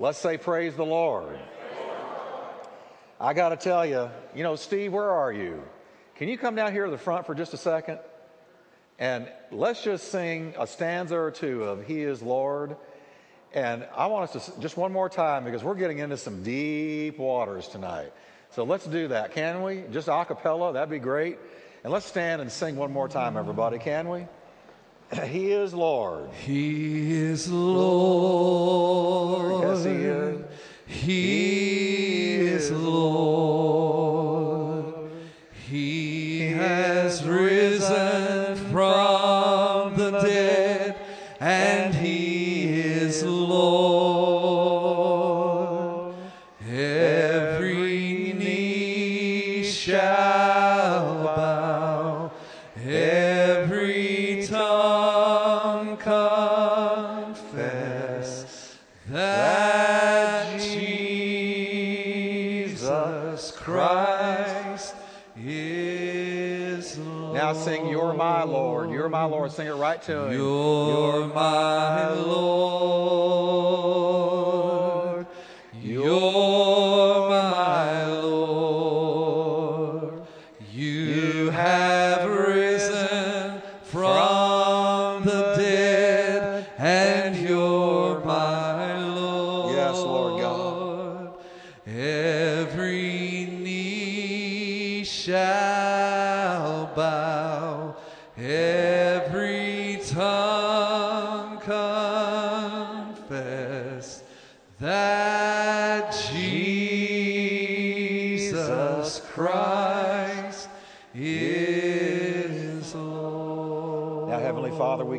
Let's say, Praise the Lord. I got to tell you, you know, Steve, where are you? Can you come down here to the front for just a second? And let's just sing a stanza or two of He is Lord. And I want us to just one more time because we're getting into some deep waters tonight. So let's do that, can we? Just a cappella, that'd be great. And let's stand and sing one more time, everybody, can we? He is Lord. He is Lord. Yes, He is. He is Lord. You're my Lord. Sing it right to Him. You're my Lord. You're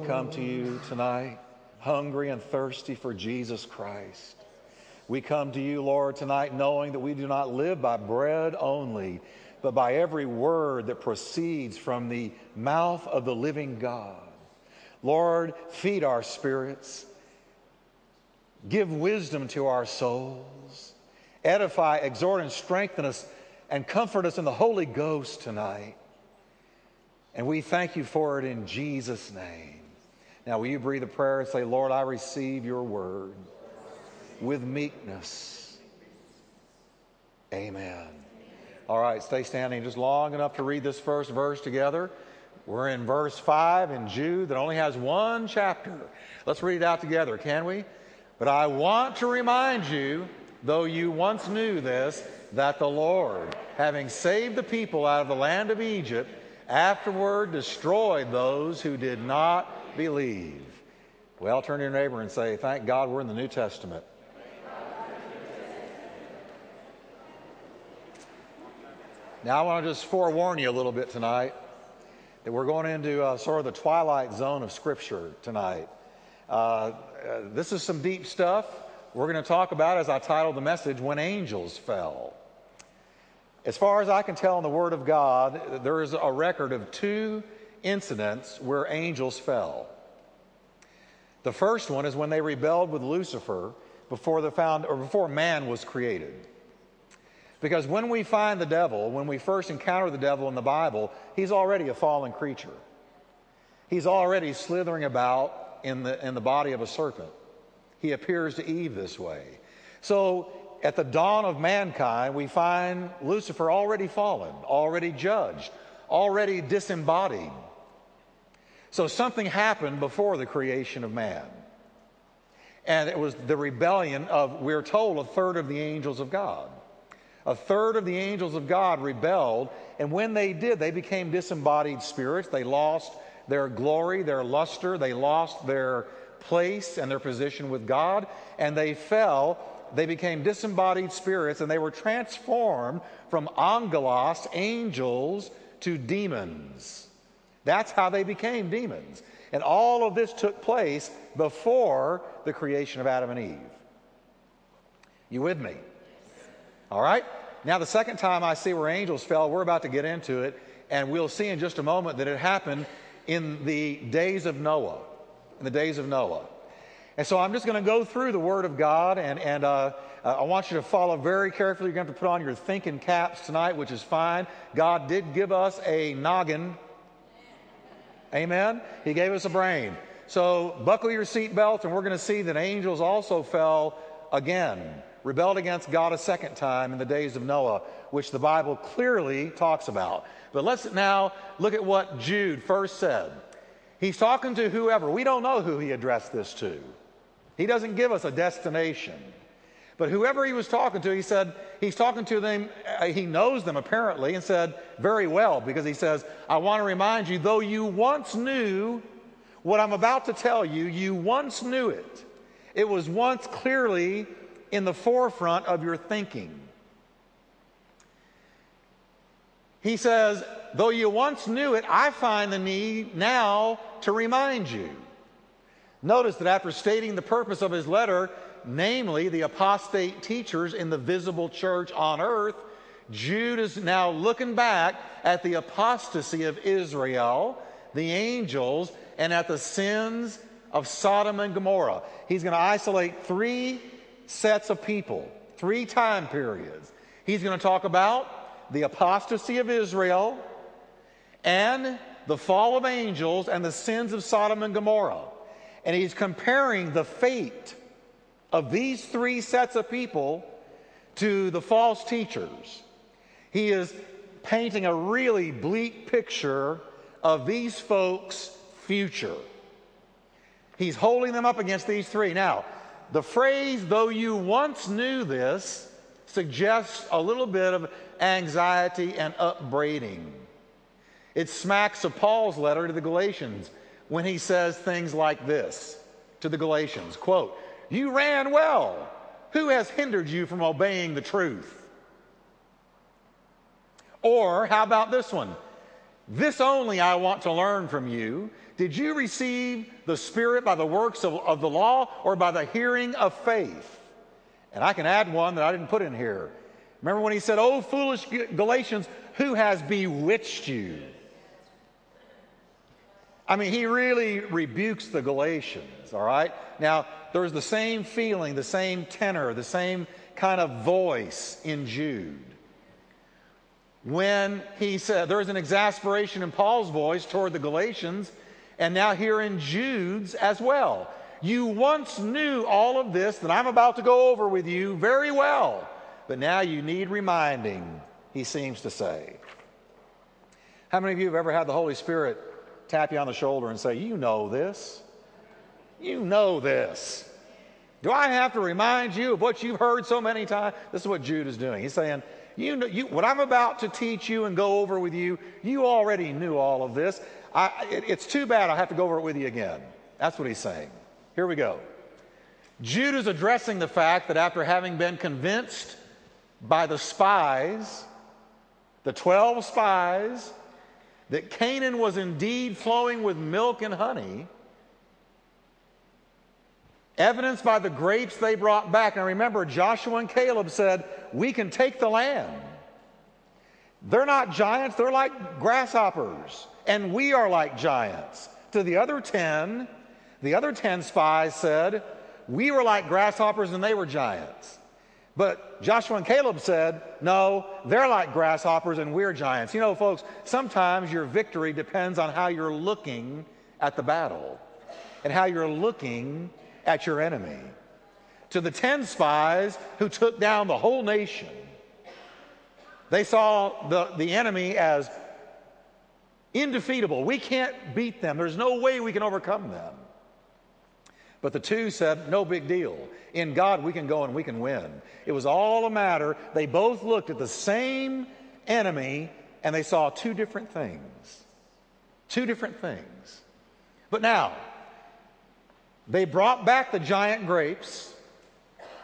come to you tonight hungry and thirsty for Jesus Christ. We come to you, Lord, tonight knowing that we do not live by bread only, but by every word that proceeds from the mouth of the living God. Lord, feed our spirits, give wisdom to our souls, edify, exhort, and strengthen us, and comfort us in the Holy Ghost tonight. And we thank you for it in Jesus' name. Now, will you breathe a prayer and say, Lord, I receive your word with meekness. Amen. All right, stay standing just long enough to read this first verse together. We're in verse 5 in Jude that only has one chapter. Let's read it out together, can we? But I want to remind you, though you once knew this, that the Lord, having saved the people out of the land of Egypt, afterward destroyed those who did not believe. Well, turn to your neighbor and say, Thank God we're in the New Testament. Now, I want to just forewarn you a little bit tonight that we're going into uh, sort of the twilight zone of Scripture tonight. Uh, uh, this is some deep stuff. We're going to talk about, as I titled the message, When Angels Fell. As far as I can tell in the Word of God, there is a record of two incidents where angels fell. The first one is when they rebelled with Lucifer before the found or before man was created. Because when we find the devil, when we first encounter the devil in the Bible, he's already a fallen creature. He's already slithering about in the, in the body of a serpent. He appears to Eve this way. So at the dawn of mankind, we find Lucifer already fallen, already judged, already disembodied. So something happened before the creation of man. And it was the rebellion of, we're told, a third of the angels of God. A third of the angels of God rebelled, and when they did, they became disembodied spirits. They lost their glory, their luster, they lost their place and their position with God, and they fell. They became disembodied spirits, and they were transformed from angelos, angels, to demons. That's how they became demons. And all of this took place before the creation of Adam and Eve. You with me? All right? Now, the second time I see where angels fell, we're about to get into it, and we'll see in just a moment that it happened in the days of Noah. In the days of Noah. And so I'm just going to go through the Word of God, and, and uh, uh, I want you to follow very carefully. You're going to have to put on your thinking caps tonight, which is fine. God did give us a noggin. Amen? He gave us a brain. So buckle your seatbelt, and we're going to see that angels also fell again, rebelled against God a second time in the days of Noah, which the Bible clearly talks about. But let's now look at what Jude first said. He's talking to whoever. We don't know who he addressed this to. He doesn't give us a destination. But whoever he was talking to, he said, he's talking to them, uh, he knows them apparently, and said, very well, because he says, I want to remind you, though you once knew what I'm about to tell you, you once knew it. It was once clearly in the forefront of your thinking. He says, though you once knew it, I find the need now to remind you. Notice that after stating the purpose of his letter, namely the apostate teachers in the visible church on earth, Jude is now looking back at the apostasy of Israel, the angels, and at the sins of Sodom and Gomorrah. He's going to isolate three sets of people, three time periods. He's going to talk about the apostasy of Israel and the fall of angels and the sins of Sodom and Gomorrah. And he's comparing the fate of these three sets of people to the false teachers. He is painting a really bleak picture of these folks' future. He's holding them up against these three. Now, the phrase, though you once knew this, suggests a little bit of anxiety and upbraiding. It smacks of Paul's letter to the Galatians when he says things like this to the Galatians quote, You ran well. Who has hindered you from obeying the truth? Or how about this one? This only I want to learn from you. Did you receive the Spirit by the works of, of, the law or by the hearing of faith? And I can add one that I didn't put in here. Remember when he said, Oh, foolish Galatians, who has bewitched you? I mean, he really rebukes the Galatians, all right? Now, there's the same feeling, the same tenor, the same kind of voice in Jude. When he said, there's an exasperation in Paul's voice toward the Galatians, and now here in Jude's as well. You once knew all of this that I'm about to go over with you very well, but now you need reminding, he seems to say. How many of you have ever had the Holy Spirit tap you on the shoulder and say, You know this. You know this. Do I have to remind you of what you've heard so many times? This is what Jude is doing. He's saying, you know, you, what I'm about to teach you and go over with you, you already knew all of this. I, it, it's too bad I have to go over it with you again. That's what he's saying. Here we go. Jude is addressing the fact that after having been convinced by the spies, the 12 spies, that Canaan was indeed flowing with milk and honey, evidenced by the grapes they brought back. Now remember, Joshua and Caleb said, We can take the land. They're not giants, they're like grasshoppers, and we are like giants. To the other 10, the other 10 spies said, We were like grasshoppers and they were giants. But Joshua and Caleb said, no, they're like grasshoppers and we're giants. You know, folks, sometimes your victory depends on how you're looking at the battle and how you're looking at your enemy. To the 10 spies who took down the whole nation, they saw the, the enemy as indefeatable. We can't beat them, there's no way we can overcome them. But the two said, no big deal. In God, we can go and we can win. It was all a matter. They both looked at the same enemy and they saw two different things. Two different things. But now, they brought back the giant grapes,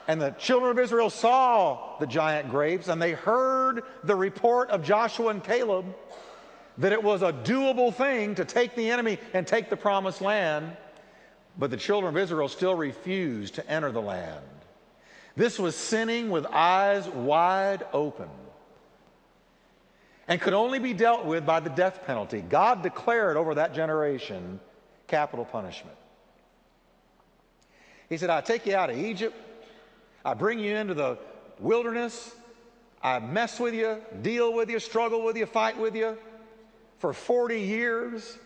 and the children of Israel saw the giant grapes, and they heard the report of Joshua and Caleb that it was a doable thing to take the enemy and take the promised land. But the children of Israel still refused to enter the land. This was sinning with eyes wide open and could only be dealt with by the death penalty. God declared over that generation capital punishment. He said, I take you out of Egypt, I bring you into the wilderness, I mess with you, deal with you, struggle with you, fight with you for 40 years,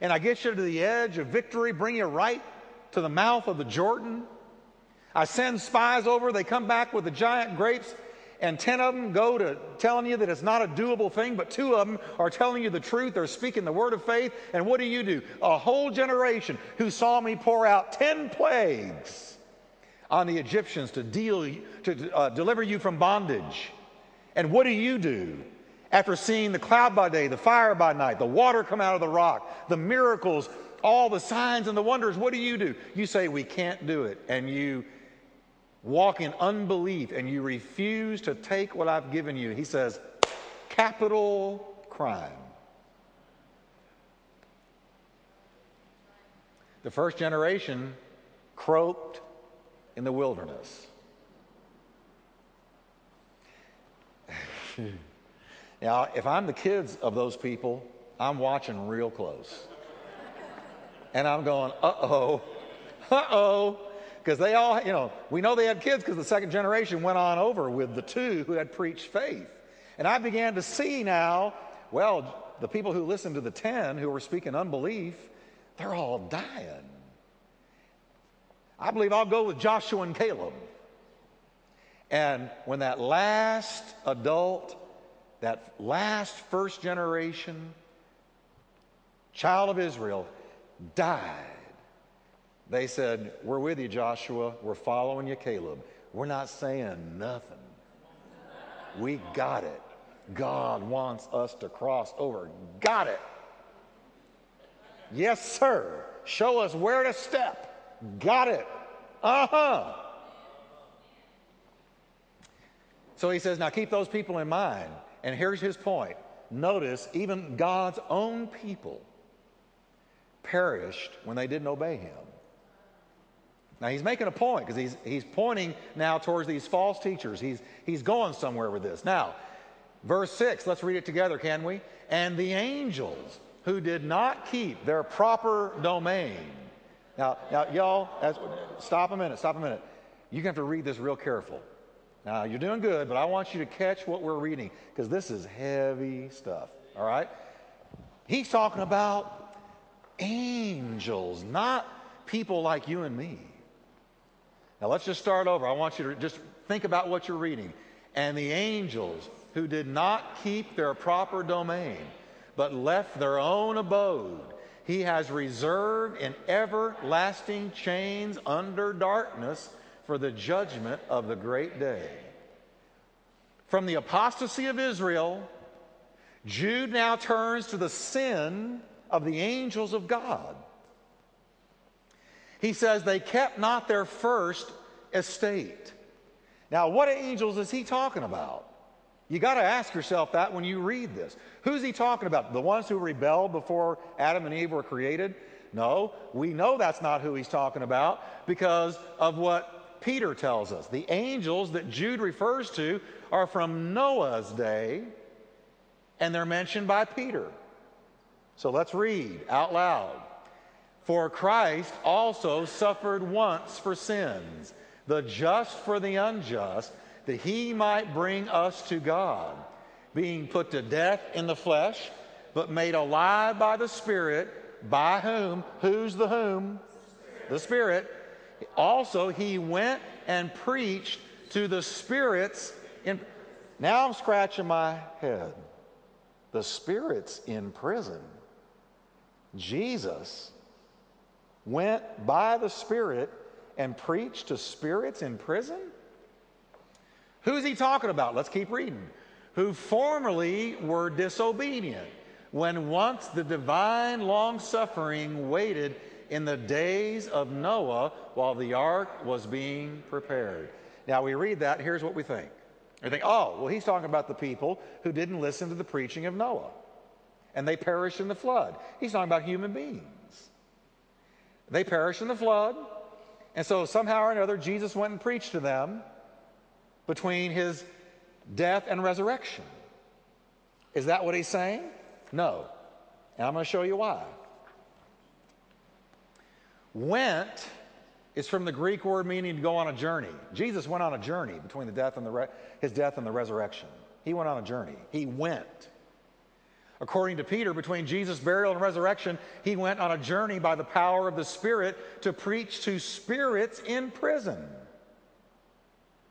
and I get you to the edge of victory, bring you right to the mouth of the Jordan. I send spies over, they come back with the giant grapes, and 10 of them go to telling you that it's not a doable thing, but two of them are telling you the truth. They're speaking the word of faith. And what do you do? A whole generation who saw me pour out 10 plagues on the Egyptians to deal to uh, deliver you from bondage. And what do you do? After seeing the cloud by day, the fire by night, the water come out of the rock, the miracles, all the signs and the wonders, what do you do? You say, We can't do it. And you walk in unbelief and you refuse to take what I've given you. He says, Capital crime. The first generation croaked in the wilderness. now, if I'm the kids of those people, I'm watching real close. And I'm going, uh oh, uh oh. Because they all, you know, we know they had kids because the second generation went on over with the two who had preached faith. And I began to see now, well, the people who listened to the 10 who were speaking unbelief, they're all dying. I believe I'll go with Joshua and Caleb. And when that last adult, that last first generation child of Israel died, they said, We're with you, Joshua. We're following you, Caleb. We're not saying nothing. We got it. God wants us to cross over. Got it. Yes, sir. Show us where to step. Got it. Uh huh. So he says, now keep those people in mind. And here's his point. Notice, even God's own people perished when they didn't obey him. Now he's making a point because he's, he's pointing now towards these false teachers. He's, he's going somewhere with this. Now, verse 6, let's read it together, can we? And the angels who did not keep their proper domain now, now y'all, as, stop a minute, stop a minute. To have to read this real careful. Now, you're doing good, but I want you to catch what we're reading because this is heavy stuff, all right? He's talking about angels, not people like you and me. Now, let's just start over. I want you to just think about what you're reading. And the angels who did not keep their proper domain, but left their own abode he has reserved in everlasting chains under darkness for the judgment of the great day. From the apostasy of Israel, Jude now turns to the sin of the angels of God. He says, They kept not their first estate. Now, what angels is he talking about? You got to ask yourself that when you read this. Who's he talking about? The ones who rebelled before Adam and Eve were created? No, we know that's not who he's talking about because of what Peter tells us. The angels that Jude refers to are from Noah's day, and they're mentioned by Peter. So let's read out loud. For Christ also suffered once for sins, the just for the unjust that he might bring us to God, being put to death in the flesh, but made alive by the Spirit, by whom? Who's the whom? The Spirit. Also, he went and preached to the spirits in. Now I'm scratching my head. The spirits in prison. Jesus went by the Spirit and preached to spirits in prison? Who's he talking about? Let's keep reading. Who formerly were disobedient, when once the divine long suffering waited in the days of Noah while the ark was being prepared. Now we read that, here's what we think. We think, oh, well, he's talking about the people who didn't listen to the preaching of Noah and they perish in the flood. He's talking about human beings. They perish in the flood, and so somehow or another, Jesus went and preached to them between his death and resurrection. Is that what he's saying? No. And I'm going to show you why. Went is from the Greek word meaning to go on a journey. Jesus went on a journey between the death and the re- his death and the resurrection. He went on a journey. He went. According to Peter, between Jesus' burial and resurrection, he went on a journey by the power of the Spirit to preach to spirits in prison.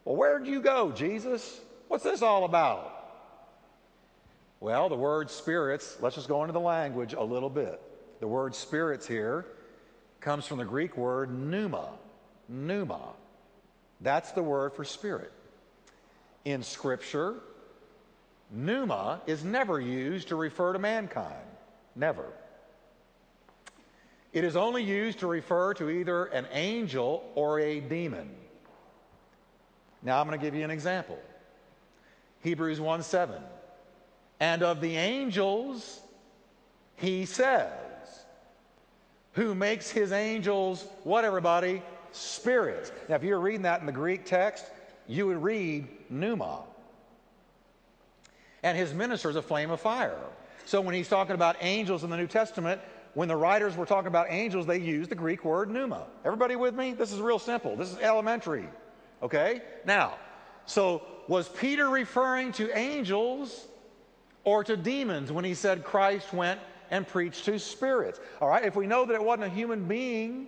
Well, where'd you go, Jesus? What's this all about? Well, the word spirits, let's just go into the language a little bit. The word spirits here comes from the Greek word pneuma. Pneuma. That's the word for spirit. In Scripture, pneuma is never used to refer to mankind. Never. It is only used to refer to either an angel or a demon. Now I'm going to give you an example. Hebrews 1 7. And of the angels, he says, who makes his angels, what everybody? Spirits. Now, if you were reading that in the Greek text, you would read pneuma. And his ministers a flame of fire. So when he's talking about angels in the New Testament, when the writers were talking about angels, they used the Greek word pneuma. Everybody with me? This is real simple. This is elementary. Okay? Now, so was Peter referring to angels or to demons when he said Christ went and preached to spirits? All right, if we know that it wasn't a human being,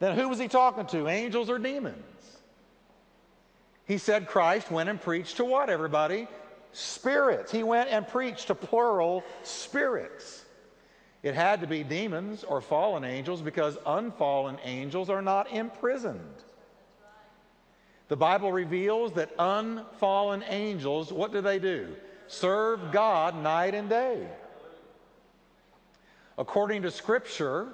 then who was he talking to, angels or demons? He said Christ went and preached to what, everybody? Spirits. He went and preached to plural spirits. It had to be demons or fallen angels because unfallen angels are not imprisoned. The Bible reveals that unfallen angels, what do they do? Serve God night and day. According to Scripture,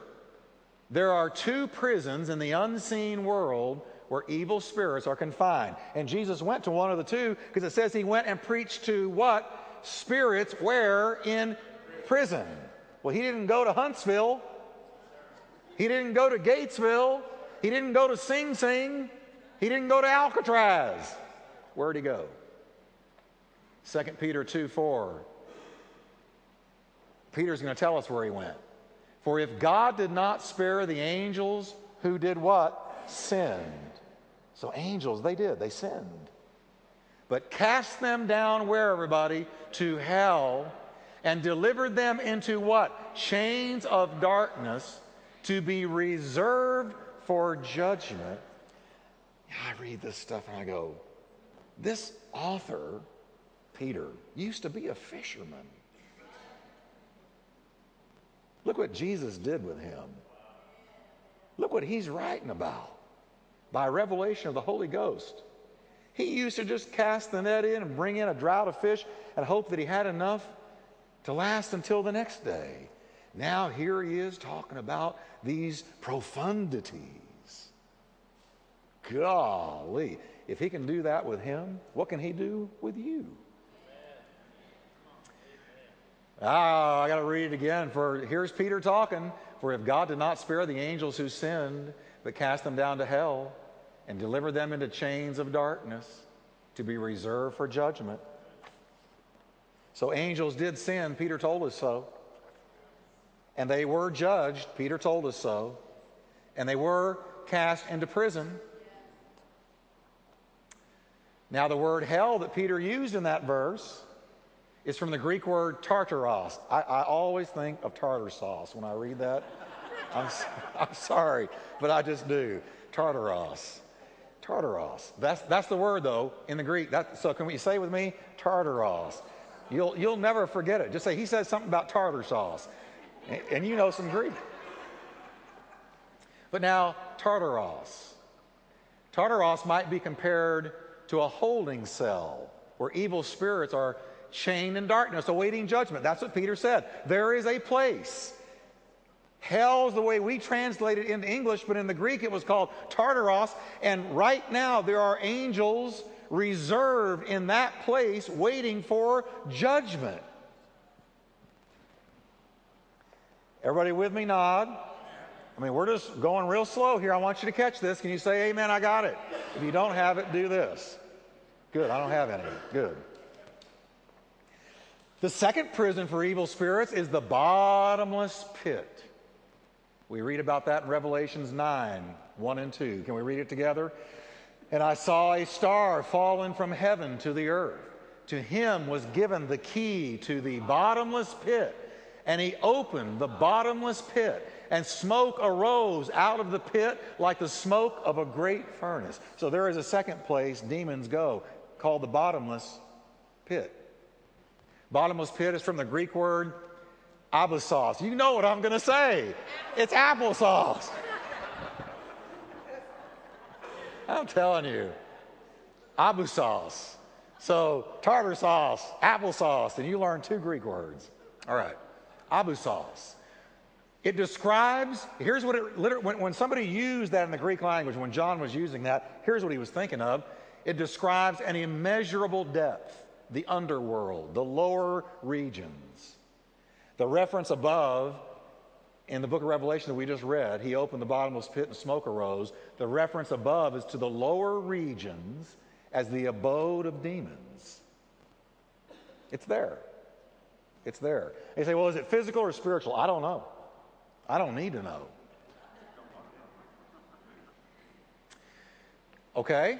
there are two prisons in the unseen world where evil spirits are confined. And Jesus went to one of the two because it says he went and preached to what? Spirits where? In prison. Well, he didn't go to Huntsville. He didn't go to Gatesville. He didn't go to Sing Sing. He didn't go to Alcatraz. Where'd he go? 2 Peter 2 4. Peter's going to tell us where he went. For if God did not spare the angels who did what? Sinned. So, angels, they did, they sinned. But cast them down where, everybody? To hell and delivered them into what? Chains of darkness to be reserved for judgment. I read this stuff and I go, this author, Peter, used to be a fisherman. Look what Jesus did with him. Look what he's writing about by revelation of the Holy Ghost. He used to just cast the net in and bring in a drought of fish and hope that he had enough to last until the next day. Now, here he is talking about these profundities. Golly, if he can do that with him, what can he do with you? Ah, I got to read it again. For here's Peter talking. For if God did not spare the angels who sinned, but cast them down to hell and delivered them into chains of darkness to be reserved for judgment. So angels did sin. Peter told us so. And they were judged. Peter told us so. And they were cast into prison. Now, the word hell that Peter used in that verse is from the Greek word tartaros. I, I always think of tartar sauce when I read that. I'm, I'm sorry, but I just do. Tartaros. Tartaros. That's, that's the word, though, in the Greek. That, so, can we say with me? Tartaros. You'll, you'll never forget it. Just say, he said something about tartar sauce. And, and you know some Greek. But now, Tartaros. Tartaros might be compared to a holding cell where evil spirits are chained in darkness, awaiting judgment. That's what Peter said. There is a place. Hell is the way we translate it into English, but in the Greek it was called Tartaros. And right now there are angels reserved in that place waiting for judgment. Everybody with me? Nod. I mean, we're just going real slow here. I want you to catch this. Can you say, Amen? I got it. If you don't have it, do this. Good. I don't have any. Good. The second prison for evil spirits is the bottomless pit. We read about that in Revelations 9 1 and 2. Can we read it together? And I saw a star fallen from heaven to the earth. To him was given the key to the bottomless pit And he opened the bottomless pit, and smoke arose out of the pit like the smoke of a great furnace. So there is a second place demons go called the bottomless pit. Bottomless pit is from the Greek word applesauce. You know what I'm going to say. It's applesauce. I'm telling you. Abu sauce. So tartar sauce, applesauce, and you learn two Greek words. All right. Abu sauce. It describes, here's what it literally, when, when somebody used that in the Greek language, when John was using that, here's what he was thinking of. It describes an immeasurable depth, the underworld, the lower regions. The reference above in the book of Revelation that we just read, he opened the bottomless pit and smoke arose. The reference above is to the lower regions as the abode of demons. It's there. It's there. They say, well, is it physical or spiritual? I don't know. I don't need to know. Okay?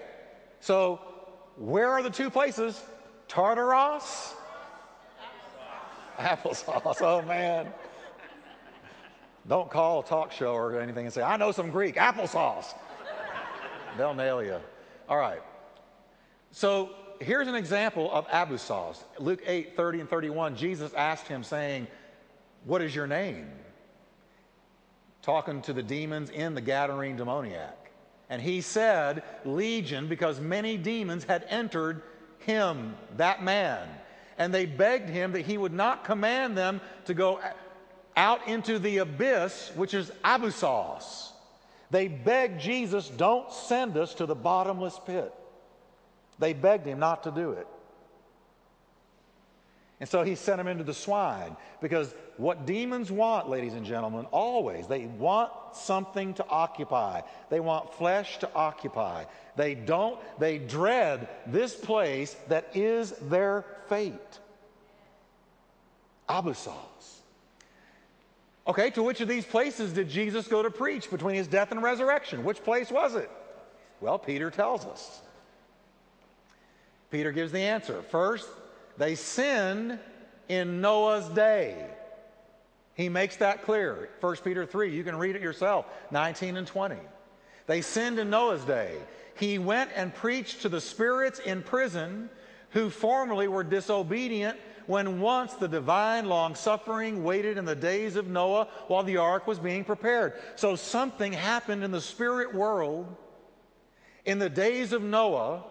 So, where are the two places? Tartaros? Applesauce. Oh, man. Don't call a talk show or anything and say, I know some Greek. Applesauce. They'll nail you. All right. So, here's an example of Abu sauce. Luke 8, 30 and 31, Jesus asked him, saying, What is your name? Talking to the demons in the Gadarene demoniac. And he said, Legion, because many demons had entered him, that man. And they begged him that he would not command them to go out into the abyss, which is Abusos. They begged Jesus, Don't send us to the bottomless pit. They begged him not to do it. And so he sent them into the swine because what demons want, ladies and gentlemen, always, they want something to occupy. They want flesh to occupy. They don't, they dread this place that is their fate. Abusos. Okay, to which of these places did Jesus go to preach between his death and resurrection? Which place was it? Well, Peter tells us. Peter gives the answer. First, they sinned in Noah's day. He makes that clear. 1 Peter 3, you can read it yourself, 19 and 20. They sinned in Noah's day. He went and preached to the spirits in prison who formerly were disobedient when once the divine long suffering waited in the days of Noah while the ark was being prepared. So something happened in the spirit world in the days of Noah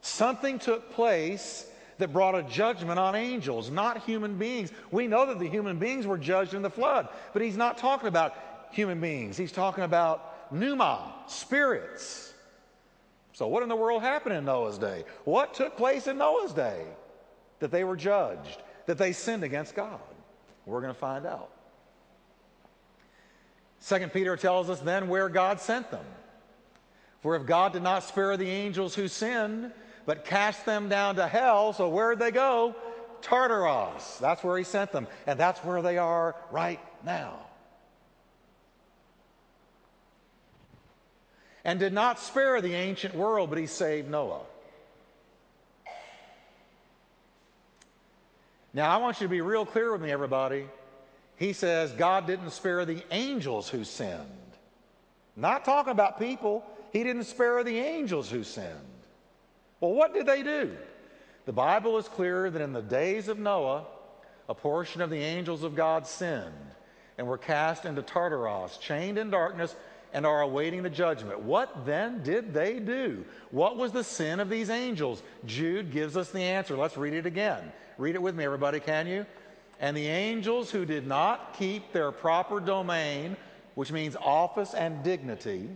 Something took place that brought a judgment on angels, not human beings. We know that the human beings were judged in the flood, but he's not talking about human beings. He's talking about pneuma, spirits. So, what in the world happened in Noah's day? What took place in Noah's day that they were judged, that they sinned against God? We're going to find out. Second Peter tells us then where God sent them. For if God did not spare the angels who sinned, but cast them down to hell. So where'd they go? Tartaros. That's where he sent them. And that's where they are right now. And did not spare the ancient world, but he saved Noah. Now, I want you to be real clear with me, everybody. He says God didn't spare the angels who sinned. Not talking about people, he didn't spare the angels who sinned. Well, what did they do? The Bible is clear that in the days of Noah, a portion of the angels of God sinned and were cast into Tartarus, chained in darkness, and are awaiting the judgment. What then did they do? What was the sin of these angels? Jude gives us the answer. Let's read it again. Read it with me, everybody, can you? And the angels who did not keep their proper domain, which means office and dignity,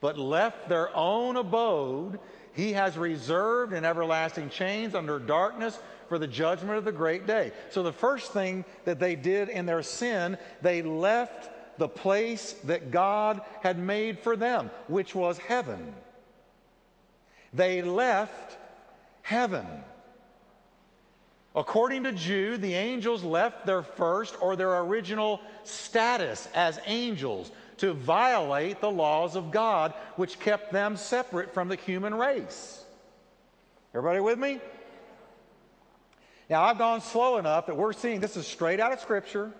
but left their own abode he has reserved in everlasting chains under darkness for the judgment of the great day. So, the first thing that they did in their sin, they left the place that God had made for them, which was heaven. They left heaven. According to Jude, the angels left their first or their original status as angels to violate the laws of God, which kept them separate from the human race. Everybody with me? Now, I've gone slow enough that we're seeing this is straight out of Scripture.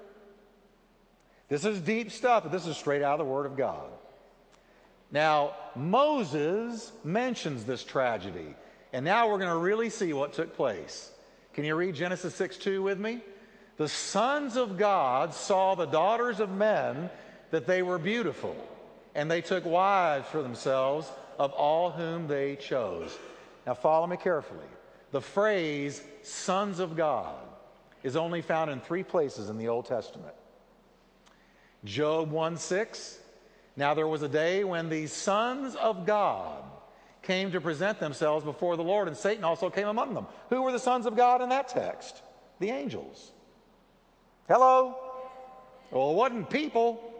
This is deep stuff, but this is straight out of the Word of God. Now, Moses mentions this tragedy, and now we're going to really see what took place. Can you read Genesis 6 2 with me? The sons of God saw the daughters of men that they were beautiful, and they took wives for themselves of all whom they chose. Now, follow me carefully. The phrase sons of God is only found in three places in the Old Testament Job 1 6. Now, there was a day when the sons of God came to present themselves before the Lord, and Satan also came among them. Who were the sons of God in that text? The angels. Hello? Well, it wasn't people.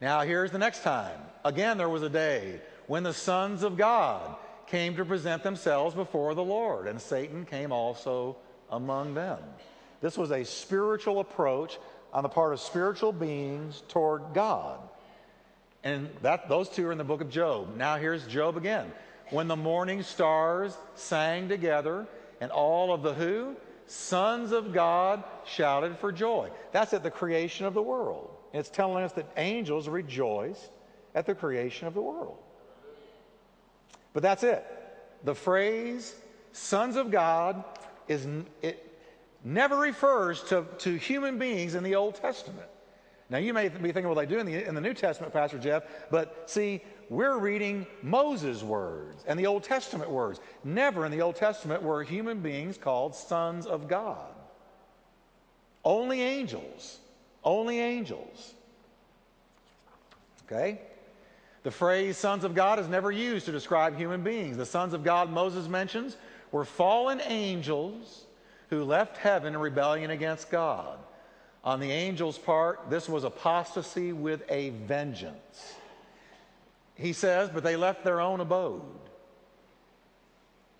Now, here's the next time. Again, there was a day when the sons of God came to present themselves before the Lord, and Satan came also among them. This was a spiritual approach on the part of spiritual beings toward God. And that, those two are in the book of Job. Now here's Job again. When the morning stars sang together, and all of the who? Sons of God shouted for joy. That's at the creation of the world. It's telling us that angels rejoice at the creation of the world. But that's it. The phrase sons of God is it never refers to, to human beings in the Old Testament. Now, you may be thinking, well, they do in the, in the New Testament, Pastor Jeff, but see, we're reading Moses' words and the Old Testament words. Never in the Old Testament were human beings called sons of God. Only angels. Only angels. Okay? The phrase sons of God is never used to describe human beings. The sons of God Moses mentions were fallen angels who left heaven in rebellion against God. On the angels' part, this was apostasy with a vengeance. He says, but they left their own abode.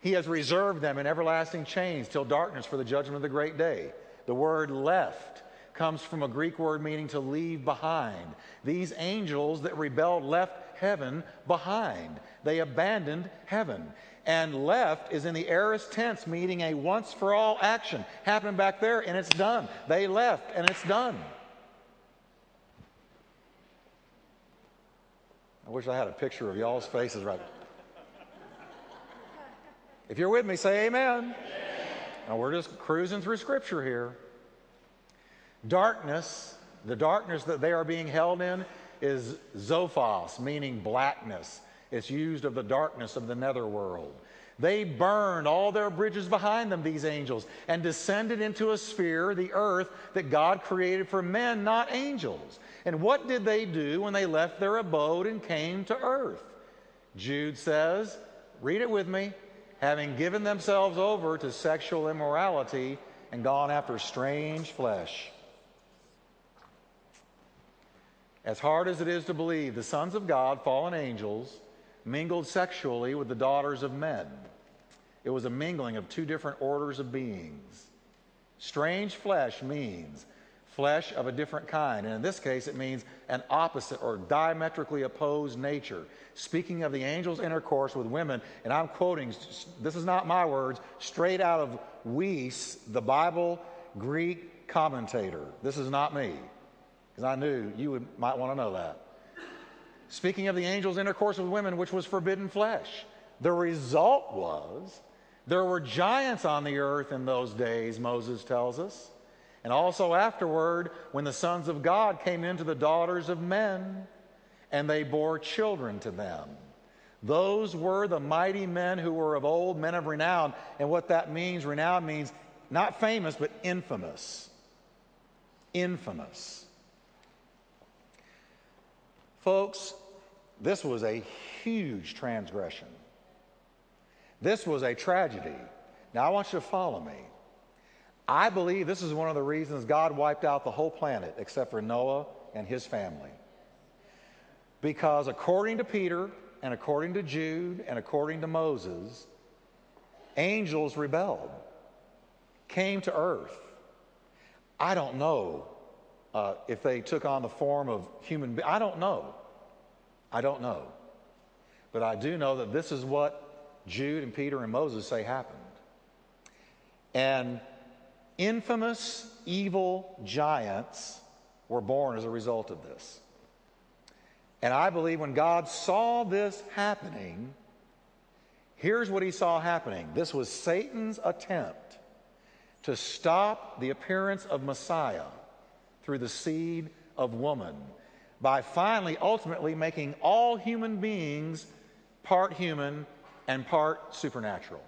He has reserved them in everlasting chains till darkness for the judgment of the great day. The word left comes from a Greek word meaning to leave behind. These angels that rebelled left heaven behind. They abandoned heaven. And left is in the aorist tense, meaning a once for all action. Happened back there and it's done. They left and it's done. I wish I had a picture of y'all's faces right. If you're with me, say amen. amen. Now we're just cruising through scripture here. Darkness, the darkness that they are being held in, is zophos, meaning blackness. It's used of the darkness of the netherworld. They burned all their bridges behind them, these angels, and descended into a sphere, the earth, that God created for men, not angels. And what did they do when they left their abode and came to earth? Jude says, read it with me, having given themselves over to sexual immorality and gone after strange flesh. As hard as it is to believe, the sons of God, fallen angels, mingled sexually with the daughters of men. It was a mingling of two different orders of beings. Strange flesh means flesh of a different kind. And in this case, it means an opposite or diametrically opposed nature. Speaking of the angel's intercourse with women, and I'm quoting, this is not my words, straight out of Wuest, the Bible Greek commentator. This is not me, because I knew you would, might want to know that. Speaking of the angel's intercourse with women, which was forbidden flesh, the result was there were giants on the earth in those days, Moses tells us. And also afterward, when the sons of God came into the daughters of men, and they bore children to them. Those were the mighty men who were of old, men of renown. And what that means, renown means not famous, but infamous. Infamous. Folks, this was a huge transgression. This was a tragedy. Now, I want you to follow me. I believe this is one of the reasons God wiped out the whole planet except for Noah and his family. Because according to Peter, and according to Jude, and according to Moses, angels rebelled, came to earth. I don't know uh, if they took on the form of human beings. I don't know. I don't know. But I do know that this is what Jude and Peter and Moses say happened. And infamous evil giants were born as a result of this. And I believe when God saw this happening, here's what he saw happening this was Satan's attempt to stop the appearance of Messiah through the seed of woman by finally, ultimately making all human beings part human and part supernatural.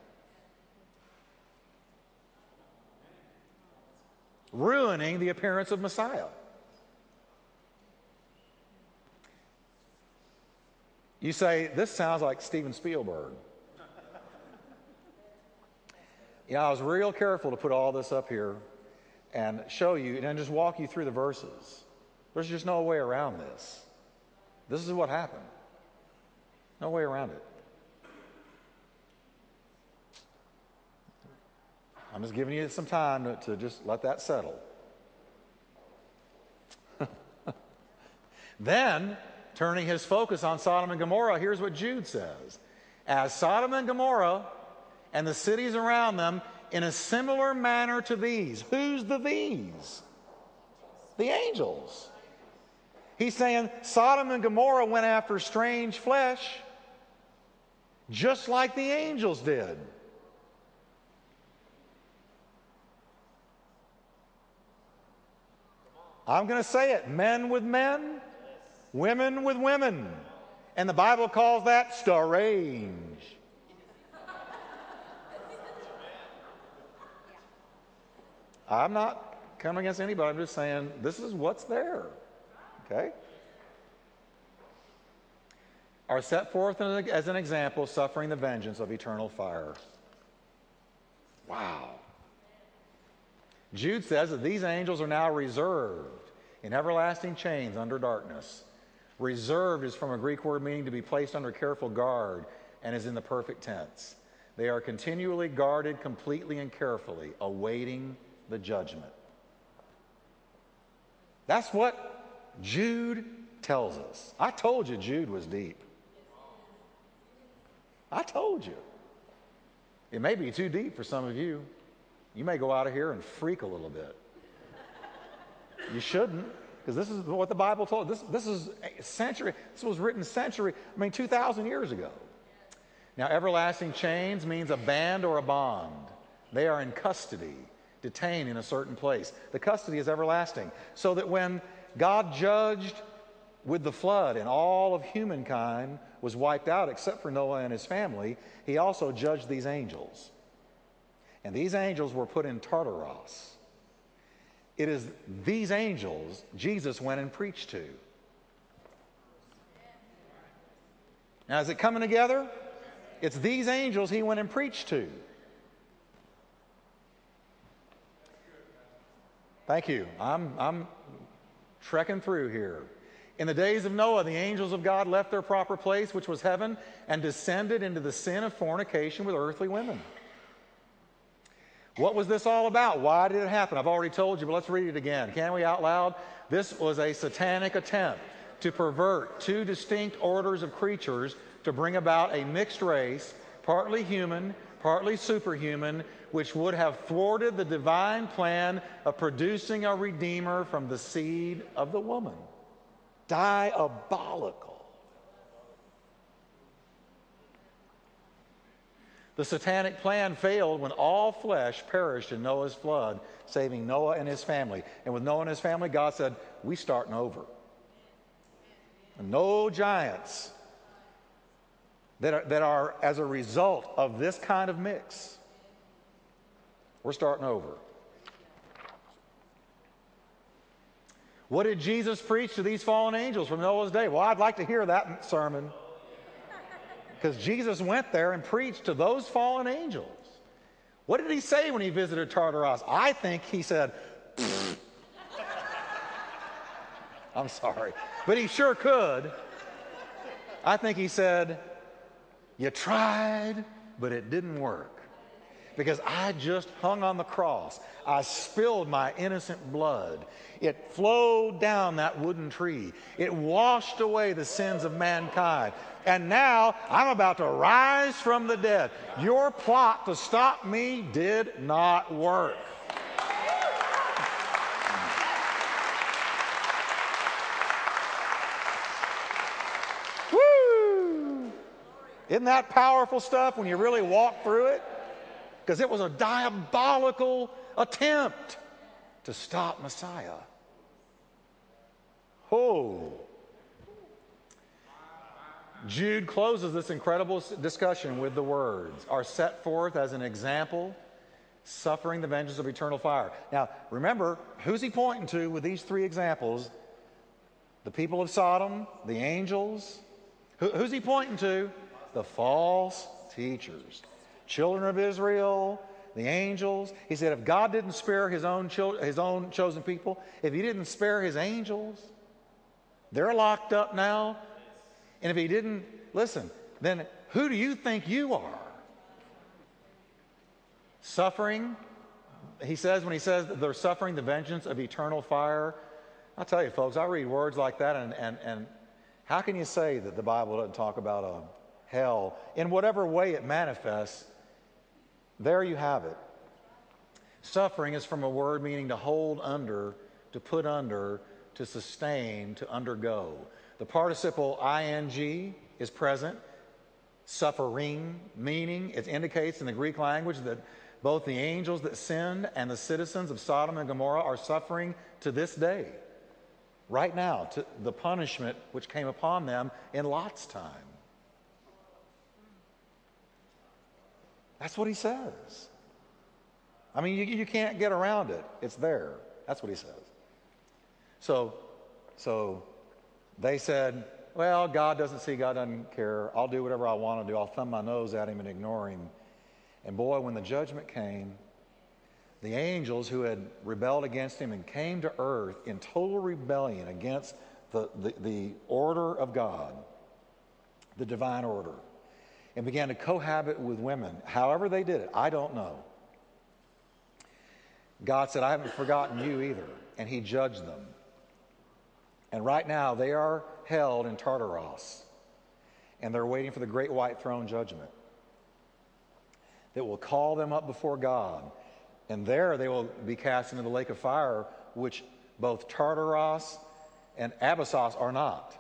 Ruining the appearance of Messiah. You say, this sounds like Steven Spielberg. Yeah, I was real careful to put all this up here and show you and just walk you through the verses. There's just no way around this. This is what happened. No way around it. I'm just giving you some time to, to just let that settle. then, turning his focus on Sodom and Gomorrah, here's what Jude says As Sodom and Gomorrah and the cities around them, in a similar manner to these. Who's the these? The angels. He's saying Sodom and Gomorrah went after strange flesh just like the angels did. I'm going to say it men with men, women with women. And the Bible calls that strange. I'm not coming against anybody. I'm just saying this is what's there. Okay? Are set forth as an example, suffering the vengeance of eternal fire. Wow. Jude says that these angels are now reserved in everlasting chains under darkness. Reserved is from a Greek word meaning to be placed under careful guard and is in the perfect tense. They are continually guarded completely and carefully, awaiting the judgment. That's what Jude tells us. I told you Jude was deep. I told you. It may be too deep for some of you. You may go out of here and freak a little bit. You shouldn't, because this is what the Bible told. This, this is a century. This was written century, I mean, 2,000 years ago. Now, everlasting chains means a band or a bond. They are in custody detained in a certain place. The custody is everlasting. So that when God judged with the flood and all of humankind was wiped out except for Noah and his family, he also judged these angels. And these angels were put in Tartarus. It is these angels Jesus went and preached to. Now, is it coming together? It's these angels he went and preached to. Thank you. I'm, I'm trekking through here. In the days of Noah, the angels of God left their proper place, which was heaven, and descended into the sin of fornication with earthly women. What was this all about? Why did it happen? I've already told you, but let's read it again. Can we out loud? This was a satanic attempt to pervert two distinct orders of creatures to bring about a mixed race, partly human, partly superhuman, which would have thwarted the divine plan of producing a redeemer from the seed of the woman. Diabolical. The satanic plan failed when all flesh perished in Noah's flood, saving Noah and his family. And with Noah and his family, God said, We starting over. No giants that are, that are as a result of this kind of mix. We're starting over. What did Jesus preach to these fallen angels from Noah's day? Well, I'd like to hear that sermon. Because Jesus went there and preached to those fallen angels. What did he say when he visited Tartarus? I think he said, I'm sorry, but he sure could. I think he said, You tried, but it didn't work. Because I just hung on the cross. I spilled my innocent blood. It flowed down that wooden tree. It washed away the sins of mankind. And now I'm about to rise from the dead. Your plot to stop me did not work. Woo! Isn't that powerful stuff when you really walk through it? Because it was a diabolical attempt to stop Messiah. Oh. Jude closes this incredible discussion with the words are set forth as an example, suffering the vengeance of eternal fire. Now, remember, who's he pointing to with these three examples? The people of Sodom, the angels. Who, who's he pointing to? The false teachers. Children of Israel, the angels. He said, if God didn't spare his own, his own chosen people, if he didn't spare his angels, they're locked up now. And if he didn't, listen, then who do you think you are? Suffering, he says, when he says they're suffering the vengeance of eternal fire. I'll tell you, folks, I read words like that, and, and, and how can you say that the Bible doesn't talk about a hell in whatever way it manifests? There you have it. Suffering is from a word meaning to hold under, to put under, to sustain, to undergo. The participle ing is present. Suffering, meaning, it indicates in the Greek language that both the angels that sinned and the citizens of Sodom and Gomorrah are suffering to this day, right now, to the punishment which came upon them in Lot's time. That's what he says. I mean, you, you can't get around it. It's there. That's what he says. So, so they said, Well, God doesn't see, God doesn't care. I'll do whatever I want to do. I'll thumb my nose at him and ignore him. And boy, when the judgment came, the angels who had rebelled against him and came to earth in total rebellion against the, the, the order of God, the divine order, and began to cohabit with women. However, they did it, I don't know. God said, I haven't forgotten you either. And he judged them. And right now, they are held in Tartarus. And they're waiting for the great white throne judgment that will call them up before God. And there they will be cast into the lake of fire, which both Tartarus and Abyssos are not.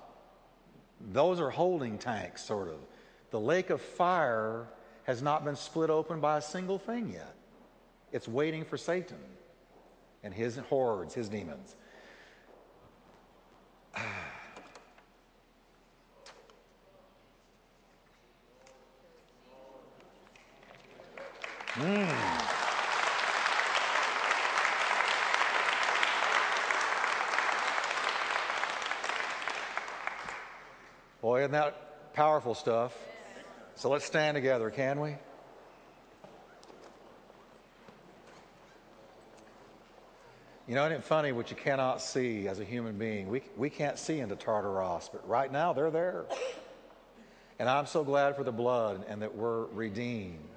Those are holding tanks, sort of. The lake of fire has not been split open by a single thing yet. It's waiting for Satan and his hordes, his demons. Mm. Boy, isn't that powerful stuff? So let's stand together, can we? You know, isn't it funny what you cannot see as a human being? We, we can't see into Tartarus, but right now they're there. And I'm so glad for the blood and that we're redeemed.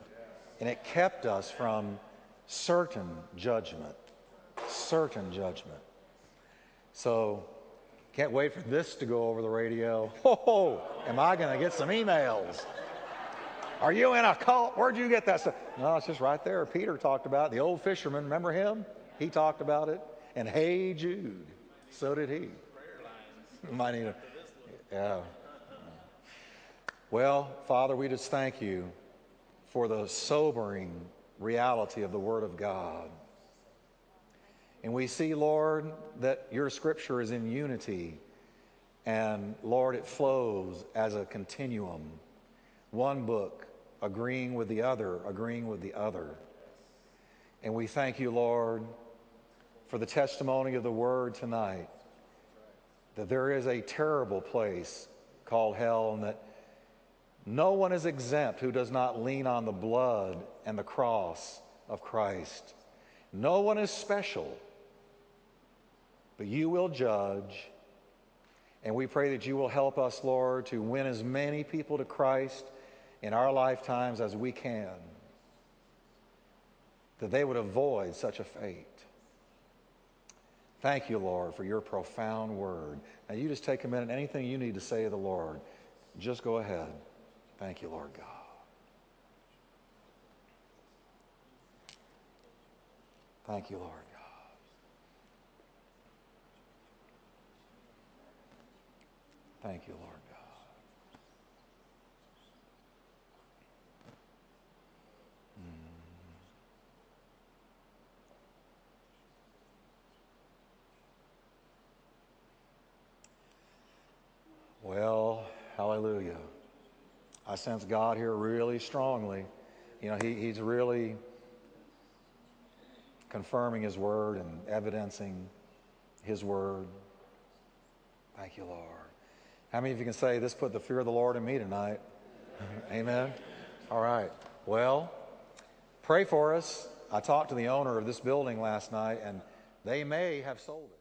And it kept us from certain judgment. Certain judgment. So, can't wait for this to go over the radio. Oh, am I going to get some emails? Are you in a cult? Where'd you get that stuff? No, it's just right there. Peter talked about it. The old fisherman, remember him? He talked about it. And hey, Jude, so did he. Might need a, yeah. Well, Father, we just thank you for the sobering reality of the Word of God. And we see, Lord, that your scripture is in unity. And Lord, it flows as a continuum. One book agreeing with the other, agreeing with the other. And we thank you, Lord, for the testimony of the word tonight that there is a terrible place called hell and that no one is exempt who does not lean on the blood and the cross of Christ. No one is special, but you will judge. And we pray that you will help us, Lord, to win as many people to Christ in our lifetimes as we can. that they would avoid such a fate. Thank you, Lord, for your profound word. Now, you just take a minute. Anything you need to say to the Lord, just go ahead. Thank you, Lord God. Thank you, Lord God. Thank you, Lord God. Well, hallelujah. I sense God here really strongly. You know, he, He's really confirming His word and evidencing His word. Thank you, Lord. How many of you can say, This put the fear of the Lord in me tonight? Amen. All right. Well, pray for us. I talked to the owner of this building last night, and they may have sold it.